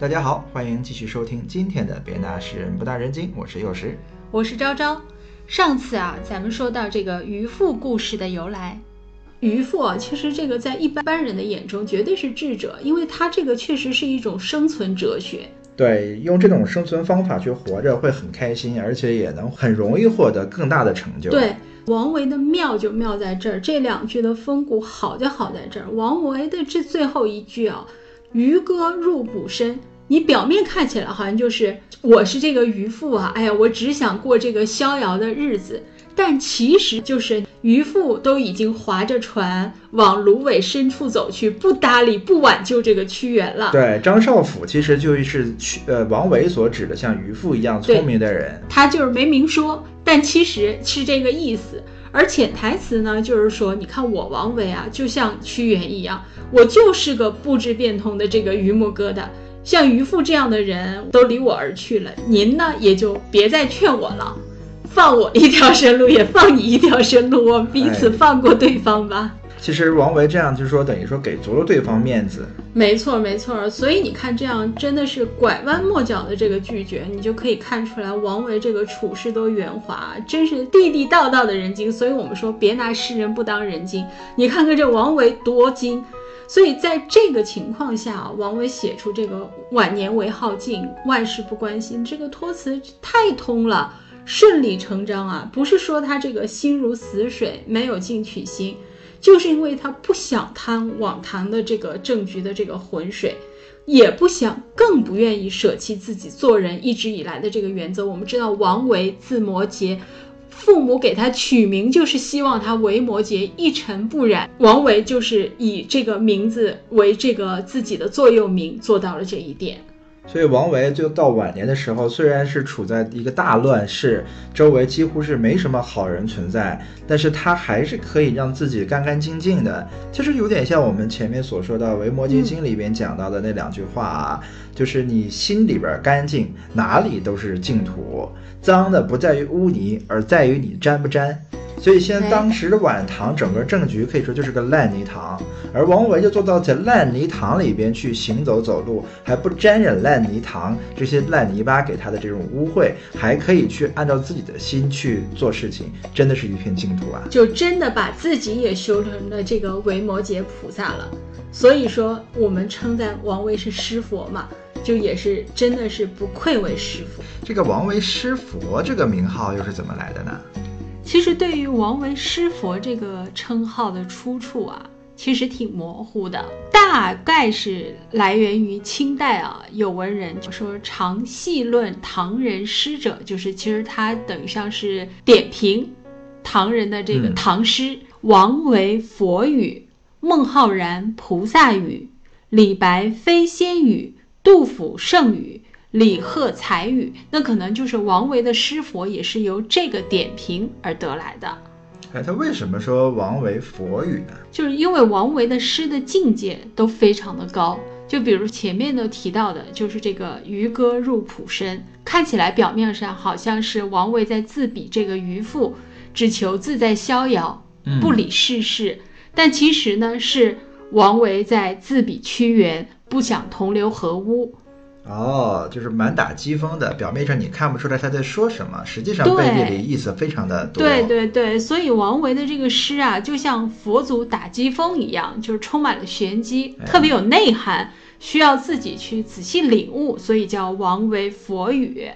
大家好，欢迎继续收听今天的《别拿诗人不当人精》，我是幼时，我是昭昭。上次啊，咱们说到这个渔父故事的由来。渔父啊，其实这个在一般人的眼中绝对是智者，因为他这个确实是一种生存哲学。对，用这种生存方法去活着会很开心，而且也能很容易获得更大的成就。对，王维的妙就妙在这儿，这两句的风骨好就好在这儿。王维的这最后一句啊，“渔歌入浦深”。你表面看起来好像就是我是这个渔夫啊，哎呀，我只想过这个逍遥的日子，但其实就是渔夫都已经划着船往芦苇深处走去，不搭理不挽救这个屈原了。对，张少府其实就是屈呃王维所指的像渔夫一样聪明的人，他就是没明说，但其实是这个意思。而潜台词呢，就是说，你看我王维啊，就像屈原一样，我就是个不知变通的这个榆木疙瘩。像渔父这样的人都离我而去了，您呢也就别再劝我了，放我一条生路，也放你一条生路，我们彼此放过对方吧。其实王维这样就是说，等于说给足了对方面子。没错，没错。所以你看，这样真的是拐弯抹角的这个拒绝，你就可以看出来王维这个处事多圆滑，真是地地道道的人精。所以我们说，别拿诗人不当人精。你看看这王维多精。所以在这个情况下，王维写出这个晚年为好静，万事不关心，这个托词太通了，顺理成章啊！不是说他这个心如死水，没有进取心，就是因为他不想贪往堂的这个政局的这个浑水，也不想，更不愿意舍弃自己做人一直以来的这个原则。我们知道，王维字摩诘。父母给他取名，就是希望他为摩羯一尘不染。王维就是以这个名字为这个自己的座右铭，做到了这一点。所以王维就到晚年的时候，虽然是处在一个大乱世，周围几乎是没什么好人存在，但是他还是可以让自己干干净净的。其实有点像我们前面所说的《维摩诘经》里边讲到的那两句话啊，就是你心里边干净，哪里都是净土。脏的不在于污泥，而在于你沾不沾。所以，现在当时的晚唐整个政局可以说就是个烂泥塘，而王维就做到在烂泥塘里边去行走走路，还不沾染烂泥塘这些烂泥巴给他的这种污秽，还可以去按照自己的心去做事情，真的是一片净土啊！就真的把自己也修成了这个维摩诘菩萨了。所以说，我们称赞王维是师佛嘛，就也是真的是不愧为师佛。这个王维师佛这个名号又是怎么来的呢？其实，对于王维诗佛这个称号的出处啊，其实挺模糊的，大概是来源于清代啊，有文人说常细论唐人诗者，就是其实他等于像是点评唐人的这个唐诗，王维佛语，孟浩然菩萨语，李白飞仙语，杜甫圣语。李贺才语，那可能就是王维的诗佛也是由这个点评而得来的。哎，他为什么说王维佛语呢？就是因为王维的诗的境界都非常的高。就比如前面都提到的，就是这个渔歌入浦深，看起来表面上好像是王维在自比这个渔父，只求自在逍遥，不理世事。但其实呢，是王维在自比屈原，不想同流合污。哦，就是满打讥讽的，表面上你看不出来他在说什么，实际上背地里意思非常的多。对对对，所以王维的这个诗啊，就像佛祖打击风一样，就是充满了玄机，特别有内涵，需要自己去仔细领悟，所以叫王维佛语。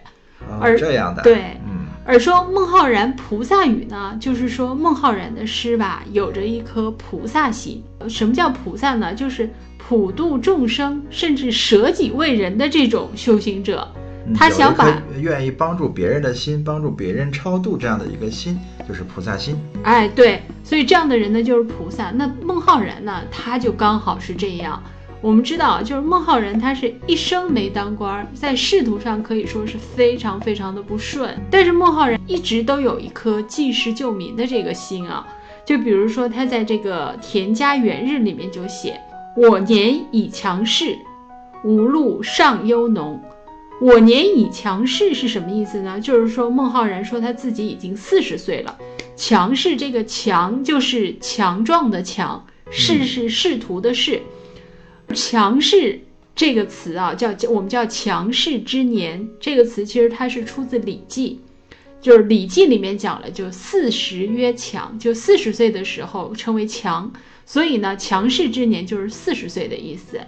而这样的。对，嗯，而说孟浩然菩萨语呢，就是说孟浩然的诗吧，有着一颗菩萨心。什么叫菩萨呢？就是。普度众生，甚至舍己为人的这种修行者，他想把愿意帮助别人的心，帮助别人超度这样的一个心，就是菩萨心。哎，对，所以这样的人呢，就是菩萨。那孟浩然呢，他就刚好是这样。我们知道，就是孟浩然，他是一生没当官，在仕途上可以说是非常非常的不顺。但是孟浩然一直都有一颗济世救民的这个心啊。就比如说，他在这个《田家元日》里面就写。我年已强势，无禄尚忧农。我年已强势是什么意思呢？就是说孟浩然说他自己已经四十岁了。强势这个强就是强壮的强，势是仕途的势。强势这个词啊，叫我们叫强势之年。这个词其实它是出自《礼记》，就是《礼记》里面讲了，就四十曰强，就四十岁的时候称为强。所以呢，强势之年就是四十岁的意思。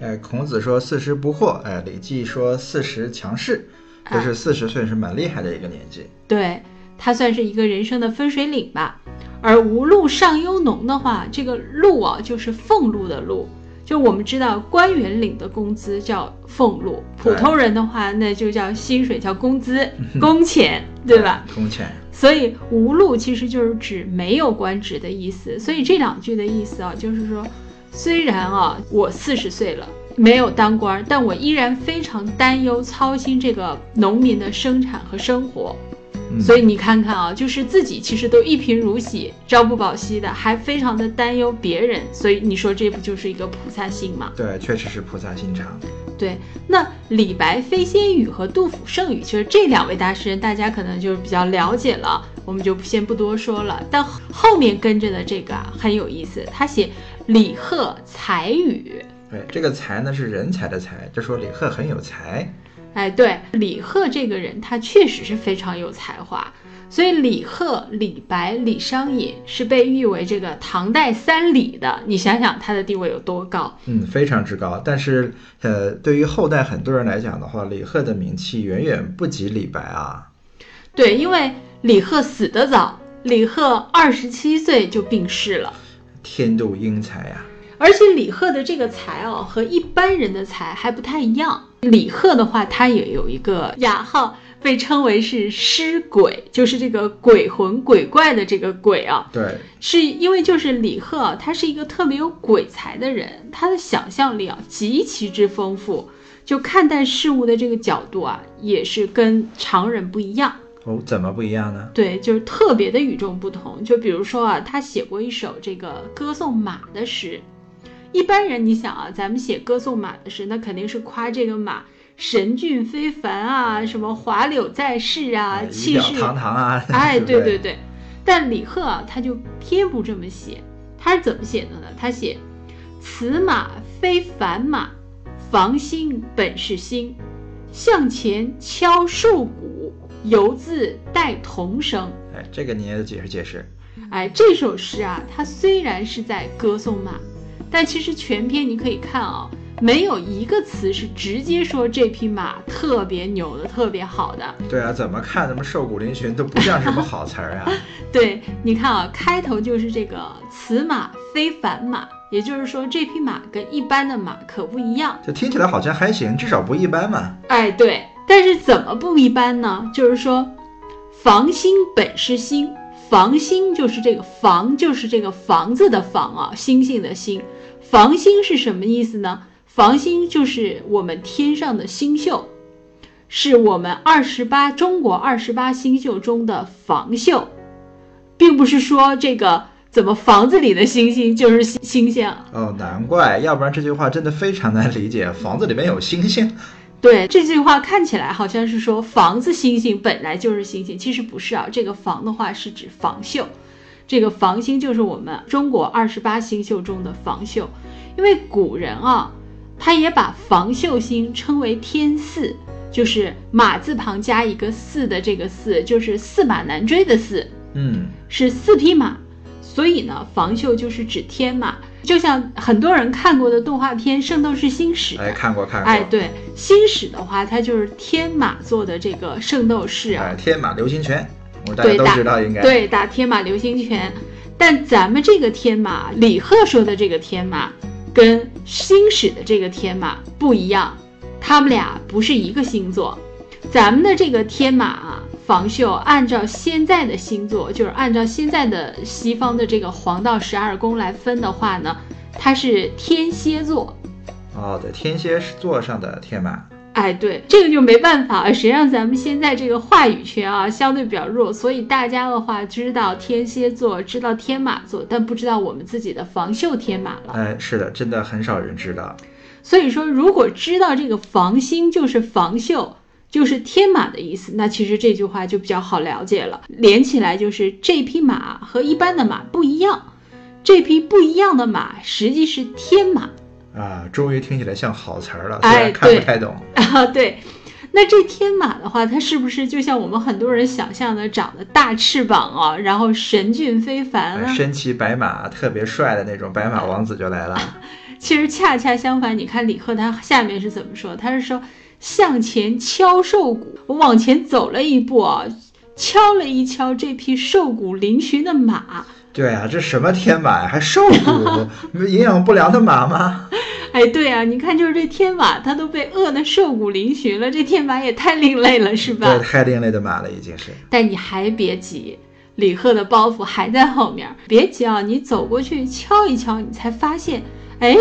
哎，孔子说四十不惑，哎，《礼记》说四十强势，就是四十岁是蛮厉害的一个年纪。对，它算是一个人生的分水岭吧。而无禄上忧农的话，这个禄啊，就是俸禄的禄。就我们知道，官员领的工资叫俸禄，普通人的话，那就叫薪水，叫工资、工钱，对吧？工钱。所以无禄其实就是指没有官职的意思。所以这两句的意思啊，就是说，虽然啊，我四十岁了，没有当官，但我依然非常担忧、操心这个农民的生产和生活。所以你看看啊，就是自己其实都一贫如洗、朝不保夕的，还非常的担忧别人。所以你说这不就是一个菩萨心吗？对，确实是菩萨心肠。对，那李白飞仙语和杜甫圣语，其实这两位大诗人，大家可能就比较了解了，我们就先不多说了。但后面跟着的这个啊很有意思，他写李贺才语。对，这个才呢是人才的才，就说李贺很有才。哎，对，李贺这个人，他确实是非常有才华，所以李贺、李白、李商隐是被誉为这个唐代三李的。你想想他的地位有多高？嗯，非常之高。但是，呃，对于后代很多人来讲的话，李贺的名气远远不及李白啊。对，因为李贺死得早，李贺二十七岁就病逝了。天妒英才呀！而且李贺的这个才哦，和一般人的才还不太一样。李贺的话，他也有一个雅号，被称为是尸鬼，就是这个鬼魂、鬼怪的这个鬼啊。对，是因为就是李贺，他是一个特别有鬼才的人，他的想象力啊极其之丰富，就看待事物的这个角度啊，也是跟常人不一样。哦，怎么不一样呢？对，就是特别的与众不同。就比如说啊，他写过一首这个歌颂马的诗。一般人，你想啊，咱们写歌颂马的诗，那肯定是夸这个马神骏非凡啊，什么华柳在世啊，气势堂堂啊。哎，对对对。但李贺啊，他就偏不这么写。他是怎么写的呢？他写：此马非凡马，房心本是心，向前敲树鼓，犹自带童声。哎，这个你也解释解释。哎，这首诗啊，它虽然是在歌颂马。但其实全篇你可以看啊，没有一个词是直接说这匹马特别牛的、特别好的。对啊，怎么看怎么瘦骨嶙峋，都不像什么好词儿啊。对，你看啊，开头就是这个“此马非凡马”，也就是说这匹马跟一般的马可不一样。就听起来好像还行，至少不一般嘛。哎，对，但是怎么不一般呢？就是说，房心本是心，房心就是这个房，就是这个房子的房啊，星星的星。房星是什么意思呢？房星就是我们天上的星宿，是我们二十八中国二十八星宿中的房宿，并不是说这个怎么房子里的星星就是星星哦，难怪，要不然这句话真的非常难理解。房子里面有星星？对，这句话看起来好像是说房子星星本来就是星星，其实不是啊。这个房的话是指房宿。这个房星就是我们中国二十八星宿中的房宿，因为古人啊，他也把房宿星称为天驷，就是马字旁加一个四的这个四，就是驷马难追的驷，嗯，是四匹马，所以呢，房宿就是指天马，就像很多人看过的动画片《圣斗士星矢》，哎，看过看过，哎，对，星矢的话，它就是天马座的这个圣斗士啊，天马流星拳。对打应该对打天马流星拳，但咱们这个天马李贺说的这个天马，跟星矢的这个天马不一样，他们俩不是一个星座。咱们的这个天马啊，房宿按照现在的星座，就是按照现在的西方的这个黄道十二宫来分的话呢，它是天蝎座。哦，在天蝎座上的天马。哎，对，这个就没办法，谁让咱们现在这个话语权啊相对比较弱，所以大家的话知道天蝎座，知道天马座，但不知道我们自己的防秀天马了。哎，是的，真的很少人知道。所以说，如果知道这个防星就是防秀，就是天马的意思，那其实这句话就比较好了解了。连起来就是这匹马和一般的马不一样，这匹不一样的马实际是天马。啊，终于听起来像好词儿了，哎虽然看不太懂。啊，对。那这天马的话，它是不是就像我们很多人想象的，长得大翅膀啊，然后神俊非凡啊？身骑白马，特别帅的那种白马王子就来了。其实恰恰相反，你看李贺他下面是怎么说？他是说向前敲瘦骨，我往前走了一步啊，敲了一敲这匹瘦骨嶙峋的马。对啊，这什么天马呀？还瘦骨，营养不良的马吗？哎，对啊，你看就是这天马，它都被饿得瘦骨嶙峋了，这天马也太另类了，是吧对，？太另类的马了，已经是。但你还别急，李贺的包袱还在后面。别急啊，你走过去敲一敲，你才发现，哎，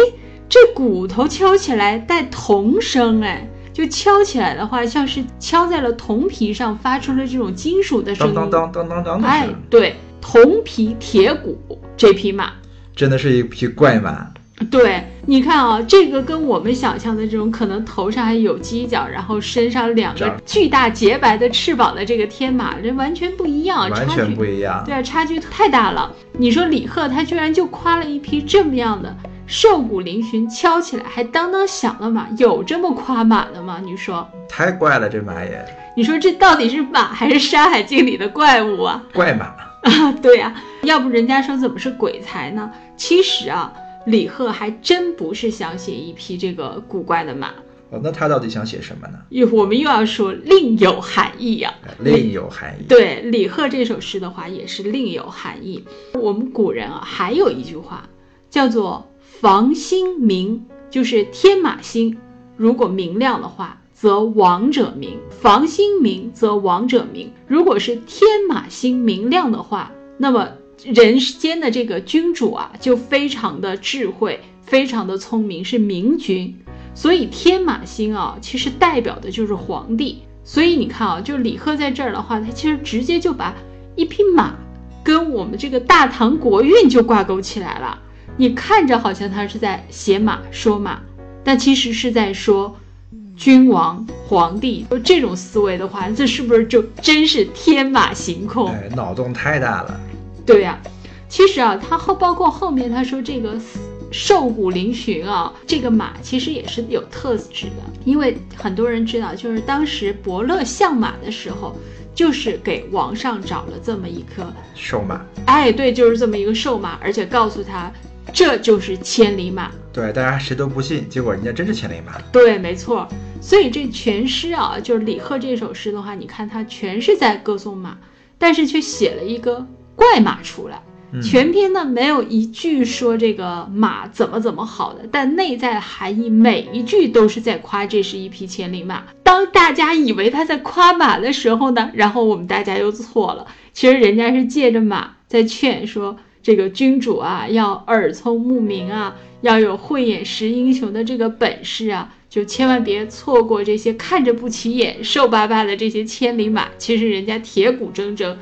这骨头敲起来带铜声，哎，就敲起来的话，像是敲在了铜皮上，发出了这种金属的声音。当当当当当当的哎，，对，铜皮铁骨这匹马。真的是一匹怪马。对，你看啊，这个跟我们想象的这种可能头上还有犄角，然后身上两个巨大洁白的翅膀的这个天马，这完全不一样，完全不一样。对啊，差距太大了。你说李贺他居然就夸了一匹这么样的瘦骨嶙峋、敲起来还当当响的马，有这么夸马的吗？你说，太怪了，这马也你说这到底是马还是《山海经》里的怪物啊？怪马。啊，对呀、要不人家说怎么是鬼才呢？其实啊，李贺还真不是想写一匹这个古怪的马，哦，那他到底想写什么呢？又我们又要说另有含义呀、哎另有含义。对李贺这首诗的话，也是另有含义。我们古人啊，还有一句话叫做“房星明”，就是天马星如果明亮的话，则王者明；房星明，则王者明。如果是天马星明亮的话，那么人间的这个君主啊，就非常的智慧，非常的聪明，是明君。所以天马星啊，其实代表的就是皇帝。所以你看啊，就李贺在这儿的话，他其实直接就把一匹马跟我们这个大唐国运就挂钩起来了。你看着好像他是在写马说马，但其实是在说君王、皇帝。就这种思维的话，这是不是就真是天马行空？哎，脑洞太大了。对呀、其实啊，他后包括后面他说这个瘦骨嶙峋啊，这个马其实也是有特质的，因为很多人知道，就是当时伯乐相马的时候，就是给王上找了这么一颗，瘦马。哎，对，就是这么一个瘦马，而且告诉他这就是千里马。对，大家谁都不信，结果人家真是千里马。对，没错。所以这全诗啊，就是李贺这首诗的话，你看他全是在歌颂马，但是却写了一个怪马出来。嗯全篇呢没有一句说这个马怎么怎么好的，但内在的含义每一句都是在夸这是一匹千里马。当大家以为他在夸马的时候呢，然后我们大家又错了，其实人家是借着马在劝说这个君主啊，要耳聪目明啊，要有慧眼识英雄的这个本事啊，就千万别错过这些看着不起眼、瘦巴巴的这些千里马。其实人家铁骨铮铮。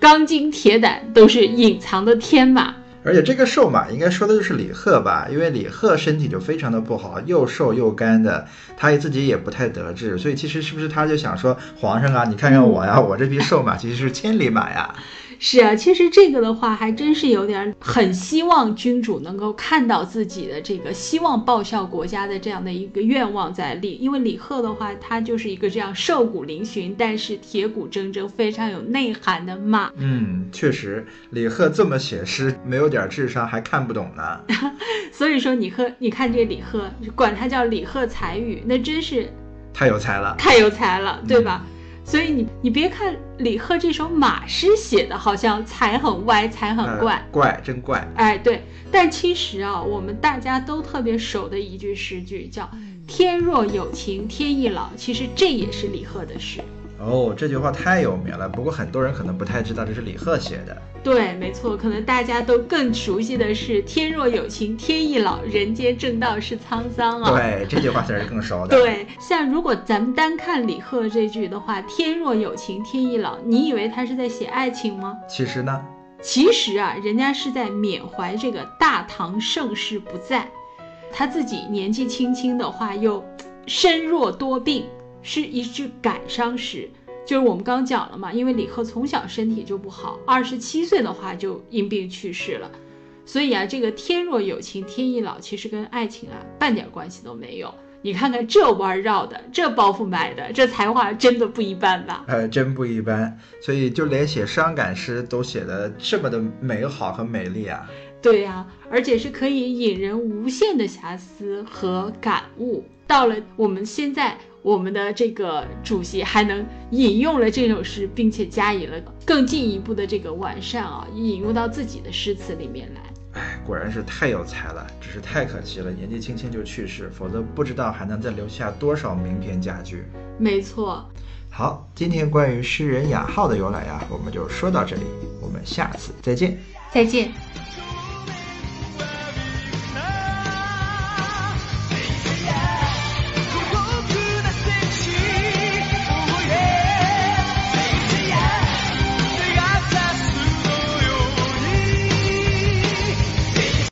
钢筋铁胆都是隐藏的天马。而且这个瘦马应该说的就是李贺吧，因为李贺身体就非常的不好，又瘦又干的，他自己也不太得志，所以其实是不是他就想说，皇上啊，你看看我呀，我这匹瘦马其实是千里马呀。是啊，其实这个的话还真是有点很希望君主能够看到自己的这个希望报效国家的这样的一个愿望在里，因为李贺的话，他就是一个这样瘦骨嶙峋，但是铁骨铮铮、非常有内涵的马。嗯，确实，李贺这么写诗，没有点智商还看不懂呢。所以说，你和，你看这李贺，管他叫李贺才语，那真是太有才了。太有才了，对吧？所以你你别看李贺这首马诗写的好像才很歪，才很怪，呃怪真怪。哎，对，但其实啊，我们大家都特别熟的一句诗句叫“天若有情天亦老”，其实这也是李贺的诗。哦，这句话太有名了，不过很多人可能不太知道这是李贺写的。对，没错，可能大家都更熟悉的是“天若有情天亦老，人间正道是沧桑”啊。对，这句话才是更熟的。对，像如果咱们单看李贺这句的话，“天若有情天亦老”，你以为他是在写爱情吗？其实呢，其实啊，人家是在缅怀这个大唐盛世不在，他自己年纪轻轻的话又 身弱多病，是一句感伤诗。就是我们刚讲了嘛，因为李贺从小身体就不好，二十七岁的话就因病去世了，所以啊，这个天若有情天亦老，其实跟爱情啊半点关系都没有。你看看这弯绕的，这包袱买的，这才华真的不一般吧？呃，真不一般。所以就连写伤感诗都写的这么的美好和美丽啊。对呀，而且是可以引人无限的遐思和感悟。到了我们现在，我们的这个主席还能引用了这首诗，并且加以了更进一步的这个完善啊，引用到自己的诗词里面来。哎，果然是太有才了，只是太可惜了，年纪轻轻就去世，否则不知道还能再留下多少名篇佳句。没错。好，今天关于诗人雅号的由来呀，我们就说到这里，我们下次再见。再见。